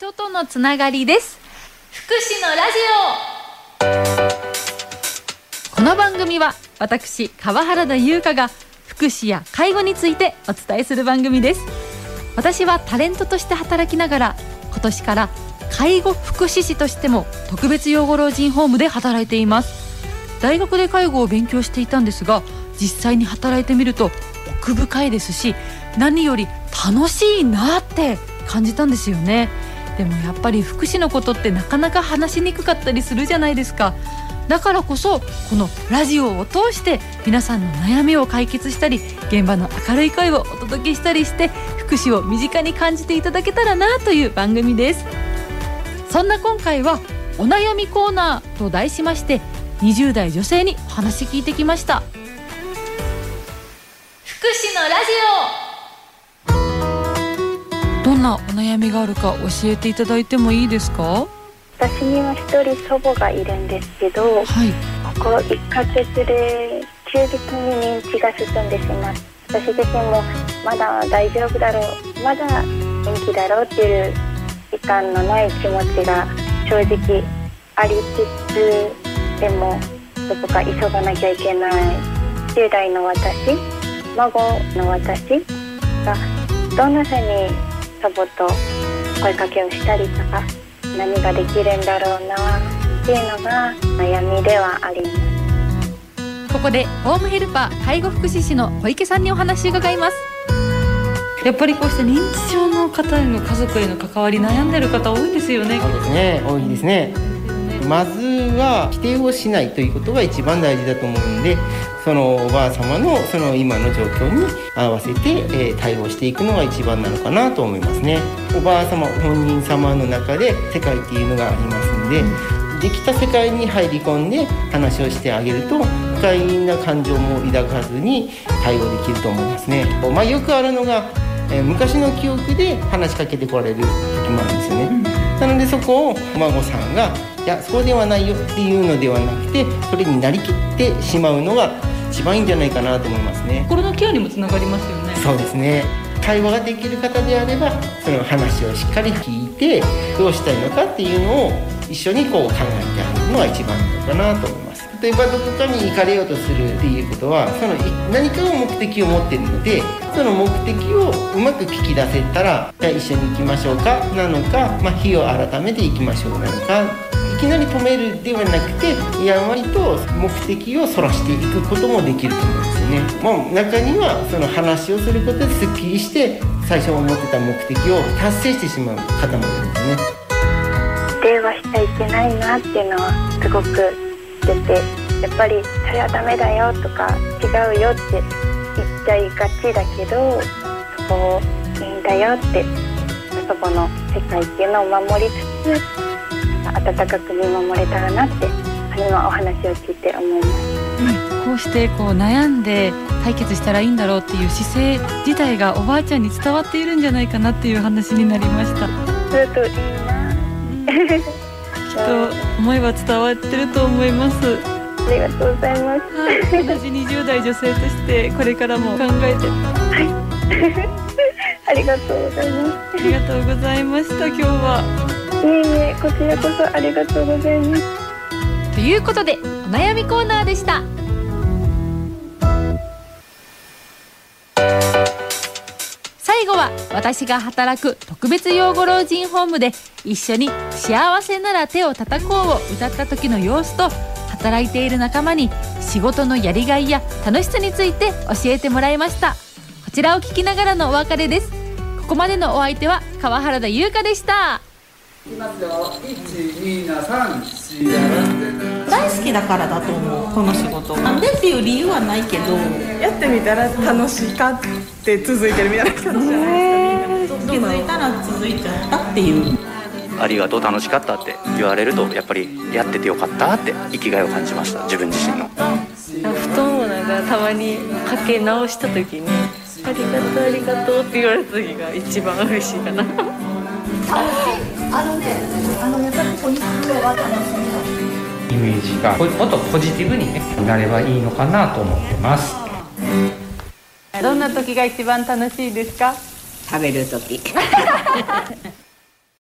人とのつながりです。福祉のラジオ。この番組は私川原田優香が福祉や介護についてお伝えする番組です。私はタレントとして働きながら今年から介護福祉士としても特別養護老人ホームで働いています。大学で介護を勉強していたんですが実際に働いてみると奥深いですし何より楽しいなって感じたんですよね。でもやっぱり福祉のことってなかなか話しにくかったりするじゃないですか。だからこそこのラジオを通して皆さんの悩みを解決したり現場の明るい声をお届けしたりして福祉を身近に感じていただけたらなという番組です。そんな今回はお悩みコーナーと題しまして20代女性にお話聞いてきました。福祉のラジオ。んなお悩みがあるか教えていただいてもいいですか？私には一人祖母がいるんですけど、はい。ここ1ヶ月で急激に認知が進んでしまって私自身もまだ大丈夫だろうまだ元気だろうっていう時間のない気持ちが正直ありつつでもどこか急がなきゃいけない10代の私孫の私がどんなふうに祖母と声かけをしたりとか何ができるんだろうなっていうのが悩みではあります。ここでホームヘルパー介護福祉士の小池さんにお話を伺います。やっぱりこうして認知症の方への家族への関わり悩んでる方多いですよね。そうですね。多いですねまずは否定をしないということが一番大事だと思うんでそのおばあ様のその今の状況に合わせて、えー対応していくのが一番なのかなと思いますね。おばあ様本人様の中で世界っていうのがありますんでできた世界に入り込んで話をしてあげると不快な感情も抱かずに対応できると思いますね、まあ、よくあるのが、えー昔の記憶で話しかけてこられる時もあるんですよね、なのでそこをお孫さんが「いやそうではないよ」っていうのではなくてそれになりきってしまうのが一番いいんじゃないかなと思いますね。心のケアにもつながりますよね。そうですね。会話ができる方であればその話をしっかり聞いてどうしたいのかっていうのを一緒にこう考えてあげるのが一番なのかなと思います。例えばどこかに行かれようとするっていうことはそのい何かを目的を持ってるのでその目的をうまく聞き出せたらじゃあ一緒に行きましょうかなのか、まあ、日を改めて行きましょうなのかいきなり止めるではなくてやんわりと目的をそらしていくこともできると思うんですよね。もう中にはその話をすることですっきりして最初思ってた目的を達成してしまう方もいるんですね。電話しちゃいけないなっていうのはすごく出てやっぱりそれはダメだよとか違うよって言っちゃいがちだけどそこをいいんだよって祖母の世界っていうのを守りつつ温かく見守れたらなって今お話を聞いて思います。こうしてこう悩んで解決したらいいんだろうっていう姿勢自体がおばあちゃんに伝わっているんじゃないかなっていう話になりました。それといいな。きっと思いは伝わってると思います。ありがとうございます。はい、同じ20代女性としてこれからも考えて。ありがとうございまありがとうございました今日は。す。いえいえ、こちらこそありがとうございます。ということでお悩みコーナーでした。最後は私が働く特別養護老人ホームで一緒に「幸せなら手を叩こう」を歌った時の様子と働いている仲間に仕事のやりがいや楽しさについて教えてもらいました。こちらを聞きながらのお別れです。ここまでのお相手は川原田優香でした。大好きだからだと思うこの仕事。なんでっていう理由はないけど。やってみたら楽しかって続いてるみたいな感じじゃないですか気づいたら続いちゃったっていう。ありがとう楽しかったって言われるとやっぱりやっててよかったって生きがいを感じました自分自身の。布団をなんかたまにかけ直した時に「ありがとうありがとう」って言われた時が一番嬉しいかなイメージがもっとポジティブに、ね、なればいいのかなと思ってます。どんな時が一番楽しいですか？食べる時